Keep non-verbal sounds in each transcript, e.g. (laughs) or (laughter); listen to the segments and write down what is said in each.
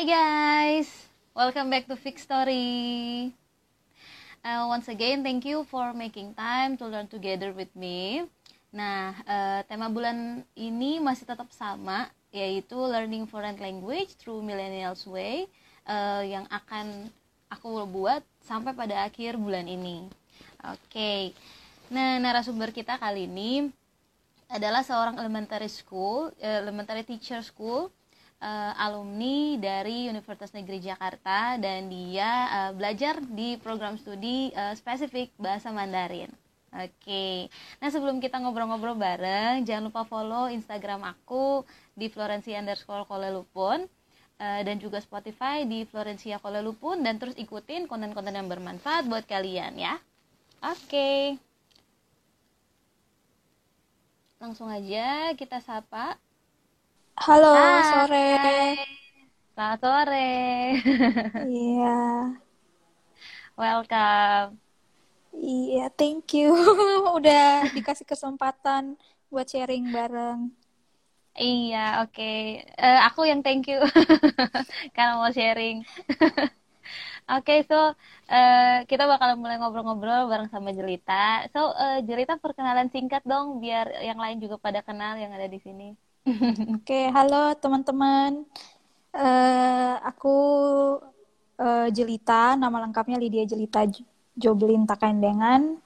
Hi guys, welcome back to Fix Story. Uh, once again, thank you for making time to learn together with me. Nah, uh, tema bulan ini masih tetap sama, yaitu Learning Foreign Language through Millennials Way, uh, yang akan aku buat sampai pada akhir bulan ini. Oke, okay. nah narasumber kita kali ini adalah seorang elementary school, elementary teacher school uh, alumni dari Universitas Negeri Jakarta dan dia uh, belajar di program studi uh, spesifik bahasa Mandarin. Oke, okay. nah sebelum kita ngobrol-ngobrol bareng, jangan lupa follow Instagram aku di Florencia underscore Kolelupun uh, dan juga Spotify di Florencia Kolelupun dan terus ikutin konten-konten yang bermanfaat buat kalian ya. Oke, okay. langsung aja kita sapa Halo, Hai. sore. Selamat sore. (laughs) Iya. Welcome. Iya, thank you. (laughs) Udah dikasih kesempatan buat sharing bareng. Iya, oke. Okay. Uh, eh, aku yang thank you (laughs) karena mau sharing. Oke, okay, so uh, kita bakal mulai ngobrol-ngobrol bareng sama Jelita. So, uh, Jelita perkenalan singkat dong, biar yang lain juga pada kenal yang ada di sini. (laughs) Oke, halo teman-teman. Uh, aku uh, Jelita, nama lengkapnya Lydia Jelita Joblin Takendengan.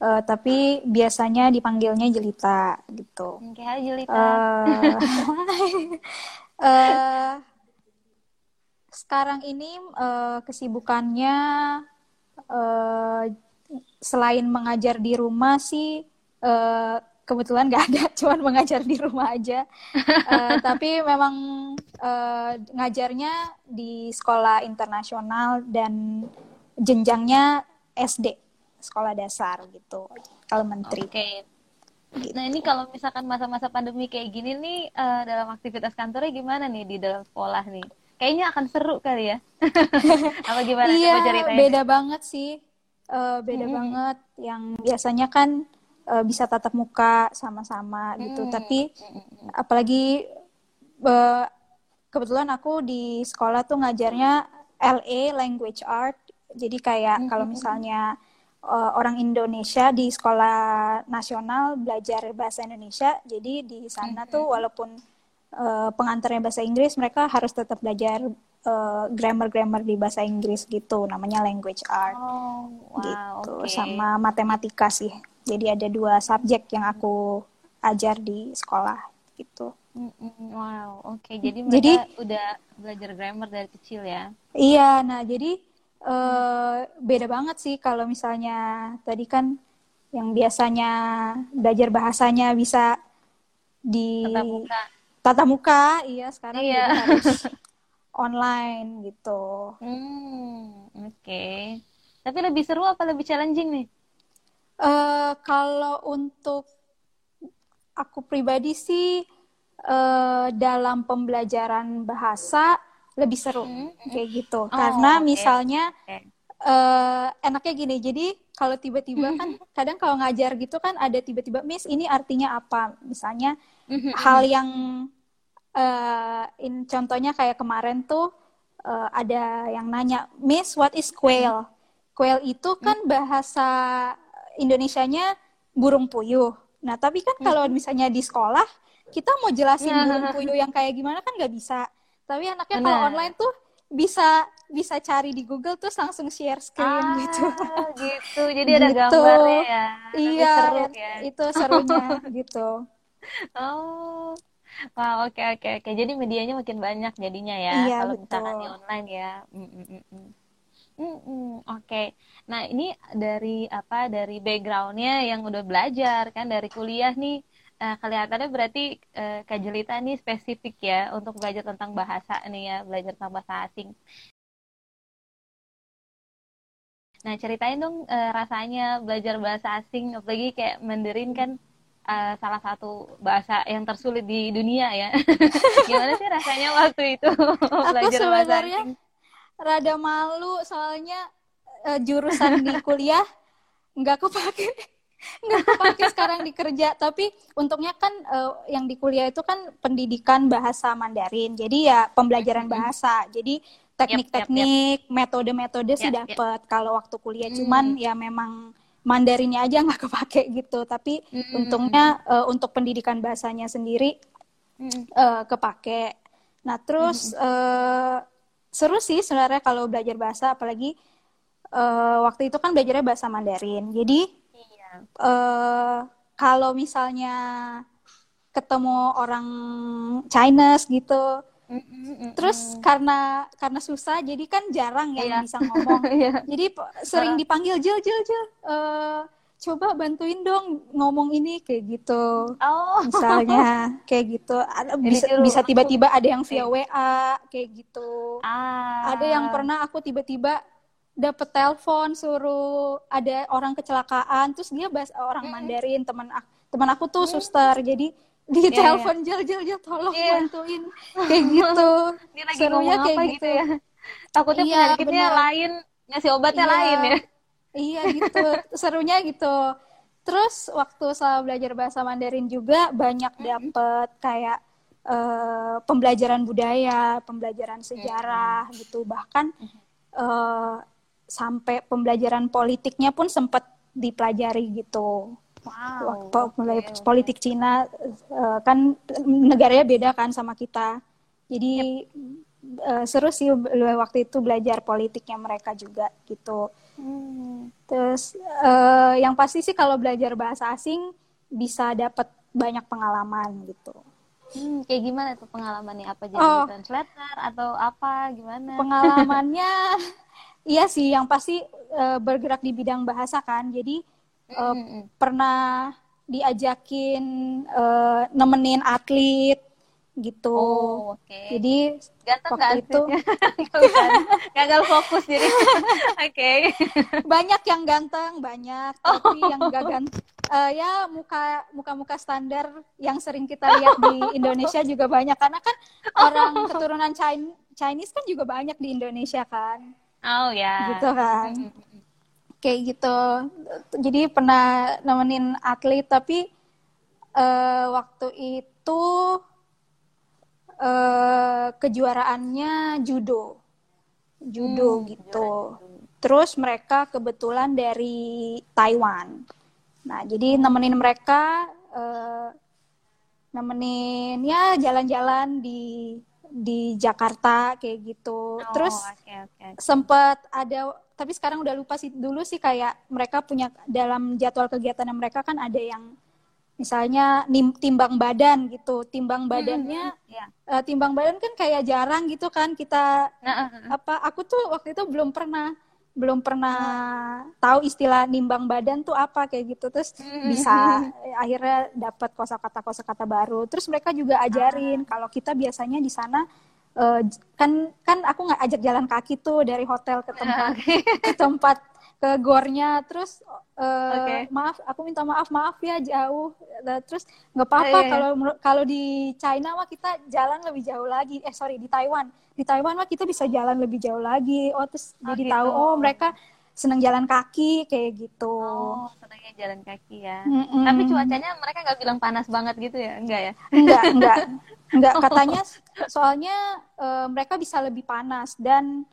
Uh, tapi biasanya dipanggilnya Jelita gitu. Oke, hai Jelita. Uh, uh, (laughs) sekarang ini uh, kesibukannya uh, selain mengajar di rumah sih uh, kebetulan nggak ada, (laughs) cuman mengajar di rumah aja. uh, tapi memang uh, ngajarnya di sekolah internasional dan jenjangnya SD, sekolah dasar gitu, kalau menteri. Oke. Okay. Gitu. Nah ini kalau misalkan masa-masa pandemi kayak gini nih uh, dalam aktivitas kantornya gimana nih di dalam sekolah nih? Kayaknya akan seru kali ya. (laughs) Apa gimana? Iya, beda banget sih. Uh, beda hmm. banget. Yang biasanya kan uh, bisa tatap muka sama-sama gitu. Hmm. Tapi apalagi uh, kebetulan aku di sekolah tuh ngajarnya LA Language Art. Jadi kayak hmm. kalau misalnya uh, orang Indonesia di sekolah nasional belajar bahasa Indonesia, jadi di sana hmm. tuh walaupun uh, pengantarnya bahasa Inggris, mereka harus tetap belajar uh, grammar-grammar di bahasa Inggris gitu, namanya language art, oh, wow, gitu, okay. sama matematika sih. Jadi ada dua subjek yang aku ajar di sekolah gitu. Wow, oke. Okay. Jadi mereka jadi, udah belajar grammar dari kecil ya? Iya, nah jadi uh, beda banget sih kalau misalnya tadi kan yang biasanya belajar bahasanya bisa di tatap muka, tatap muka iya sekarang iya. harus (laughs) online gitu. Hmm, oke. Okay. Tapi lebih seru apa lebih challenging nih? Uh, kalau untuk aku pribadi sih uh, dalam pembelajaran bahasa lebih seru hmm. kayak gitu oh, karena okay. misalnya okay. Uh, eh, enaknya gini jadi kalau tiba-tiba kan kadang kalau ngajar gitu kan ada tiba-tiba miss ini artinya apa misalnya hal yang uh, in contohnya kayak kemarin tuh uh, ada yang nanya miss what is quail quail itu kan bahasa Indonesianya burung puyuh. Nah, tapi kan kalau hmm. misalnya di sekolah, kita mau jelasin nah. burung puyuh yang kayak gimana kan nggak bisa. Tapi anaknya kalau online tuh bisa bisa cari di Google tuh langsung share screen ah, gitu. gitu. Jadi ada gitu. gambarnya ya. Iya, seru, ya. itu serunya (laughs) gitu. Oh. Wah, oke okay, oke okay, oke. Okay. Jadi medianya makin banyak jadinya ya iya, kalau misalkan di online ya. Mm -mm -mm. mm. Mm -mm, Oke, okay. nah ini dari apa dari backgroundnya yang udah belajar kan dari kuliah nih uh, kelihatannya berarti uh, Kak Jelita nih spesifik ya untuk belajar tentang bahasa nih ya belajar tentang bahasa asing. Nah ceritain dong uh, rasanya belajar bahasa asing apalagi kayak Mandarin kan uh, salah satu bahasa yang tersulit di dunia ya. (laughs) Gimana sih rasanya waktu itu (laughs) belajar bahasa asing? rada malu soalnya uh, jurusan di kuliah nggak kepake (laughs) nggak kepake sekarang di kerja. Tapi untungnya kan uh, yang di kuliah itu kan pendidikan bahasa Mandarin. Jadi ya pembelajaran bahasa. Jadi teknik-teknik metode-metode sih dapat kalau waktu kuliah. Cuman ya memang Mandarinnya aja nggak kepake gitu. Tapi untungnya uh, untuk pendidikan bahasanya sendiri uh, kepake. Nah terus uh, seru sih sebenarnya kalau belajar bahasa apalagi uh, waktu itu kan belajarnya bahasa Mandarin. Jadi uh, kalau misalnya ketemu orang Chinese gitu Terus karena karena susah, jadi kan jarang ya yeah. yang bisa ngomong. (laughs) yeah. Jadi sering dipanggil Jil Jil Jil, uh, coba bantuin dong ngomong ini kayak gitu. Oh. Misalnya kayak gitu. Ada bisa bisa tiba-tiba ada yang via WA kayak gitu. Ah. Ada yang pernah aku tiba-tiba dapet telepon suruh ada orang kecelakaan terus dia bahas orang Mandarin teman teman aku tuh suster jadi di yeah, telepon yeah. jel jel tolong yeah. bantuin. Kayak gitu. (laughs) Dia lagi serunya kayak gitu. gitu. ya? Takutnya iya, penyakitnya bener. lain ngasih obatnya iya, lain ya. Iya gitu. (laughs) Serunya gitu. Terus waktu selama belajar bahasa Mandarin juga banyak dapet kayak uh, pembelajaran budaya pembelajaran sejarah gitu. Bahkan uh, sampai pembelajaran politiknya pun sempat dipelajari gitu. Wow. Waktu okay, politik okay. Cina uh, kan negaranya beda kan sama kita. Jadi yep. uh, seru sih waktu itu belajar politiknya mereka juga gitu. Hmm. Terus uh, yang pasti sih kalau belajar bahasa asing bisa dapat banyak pengalaman gitu. Hmm, kayak gimana tuh pengalamannya? Apa jadi oh. translator atau apa? Gimana? Pengalamannya (laughs) iya sih yang pasti uh, bergerak di bidang bahasa kan jadi uh, mm-hmm. pernah diajakin uh, nemenin atlet gitu oh, okay. jadi Ganteng waktu itu (laughs) gagal fokus jadi (laughs) oke okay. banyak yang ganteng banyak oh. tapi yang gak ganteng uh, ya muka muka muka standar yang sering kita lihat di (laughs) Indonesia juga banyak karena kan orang keturunan Chinese kan juga banyak di Indonesia kan Oh ya. Gitu kan. Kayak gitu. Jadi pernah nemenin atlet tapi uh, waktu itu uh, kejuaraannya judo. Judo hmm, gitu. Terus mereka kebetulan dari Taiwan. Nah, jadi nemenin mereka uh, nemenin ya jalan-jalan di di Jakarta kayak gitu. Oh, Terus okay, okay. sempat ada tapi sekarang udah lupa sih dulu sih kayak mereka punya dalam jadwal kegiatan mereka kan ada yang misalnya nim, timbang badan gitu. Timbang hmm, badannya mm -hmm. yeah. uh, timbang badan kan kayak jarang gitu kan kita uh, uh, uh. apa aku tuh waktu itu belum pernah belum pernah tahu istilah nimbang badan tuh apa kayak gitu terus bisa akhirnya dapat kosakata kosakata baru terus mereka juga ajarin ah. kalau kita biasanya di sana uh, kan kan aku nggak ajak jalan kaki tuh dari hotel ke (laughs) tempat ke tempat ke gornya. Terus uh, eh, okay. maaf aku minta maaf maaf ya jauh. Terus nggak apa-apa iya, iya. kalau yeah, kalau di China mah kita jalan lebih jauh lagi. Eh sorry di Taiwan. Di Taiwan mah kita bisa jalan lebih jauh lagi. Oh terus oh, jadi gitu. tahu oh mereka seneng jalan kaki kayak gitu. Oh senengnya jalan kaki ya. Mm -mm. tapi cuacanya mereka nggak bilang panas banget gitu ya? Enggak ya? Enggak enggak (laughs) enggak (laughs) katanya soalnya uh, mereka bisa lebih panas dan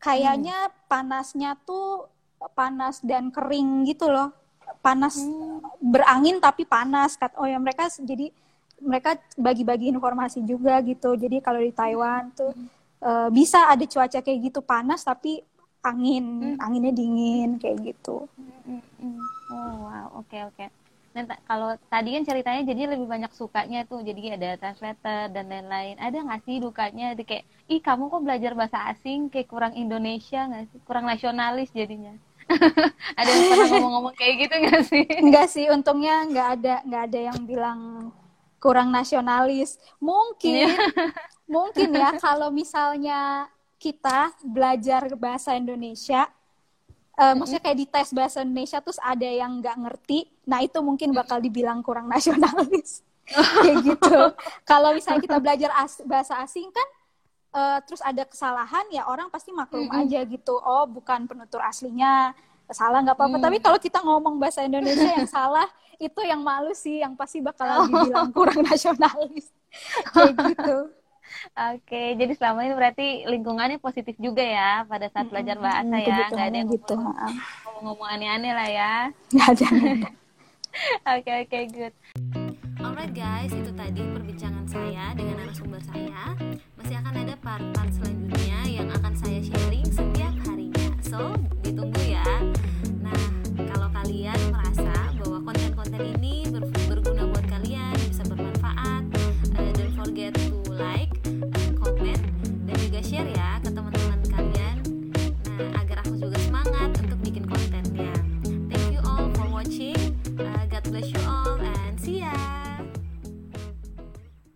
kayaknya hmm. panasnya tuh panas dan kering gitu loh panas hmm. berangin tapi panas kat oh ya mereka jadi mereka bagi-bagi informasi juga gitu jadi kalau di Taiwan tuh uh, bisa ada cuaca kayak gitu panas tapi angin hmm. anginnya dingin kayak gitu hmm, hmm. oh wow oke okay, oke okay. Dan kalau tadi kan ceritanya jadi lebih banyak sukanya tuh, jadi ada translator dan lain-lain. Ada nggak sih dukanya? Di kayak, ih kamu kok belajar bahasa asing kayak kurang Indonesia nggak sih? Kurang nasionalis jadinya. (laughs) ada yang pernah ngomong-ngomong kayak gitu nggak sih? (laughs) Enggak sih, untungnya nggak ada nggak ada yang bilang kurang nasionalis. Mungkin, iya. mungkin ya kalau misalnya kita belajar bahasa Indonesia, uh, maksudnya kayak di tes bahasa Indonesia terus ada yang nggak ngerti, nah itu mungkin bakal dibilang kurang nasionalis. (laughs) kayak gitu. Kalau misalnya kita belajar as bahasa asing kan uh, terus ada kesalahan ya orang pasti maklum mm -hmm. aja gitu oh bukan penutur aslinya salah nggak apa-apa. Hmm. Tapi kalau kita ngomong bahasa Indonesia yang (laughs) salah, itu yang malu sih, yang pasti bakal oh. dibilang kurang nasionalis. Kayak gitu. Oke, jadi selama ini berarti lingkungannya positif juga ya pada saat belajar bahasa hmm, ya, nggak ada yang gitu. ngomong-ngomong aneh-aneh lah ya. Nggak ada. (laughs) Oke oke good. Alright guys, itu tadi perbincangan saya dengan narasumber saya. Masih akan ada part-part selanjutnya yang akan saya sharing setiap harinya. So ditunggu ya. Nah, kalau kalian merasa bahwa konten-konten ini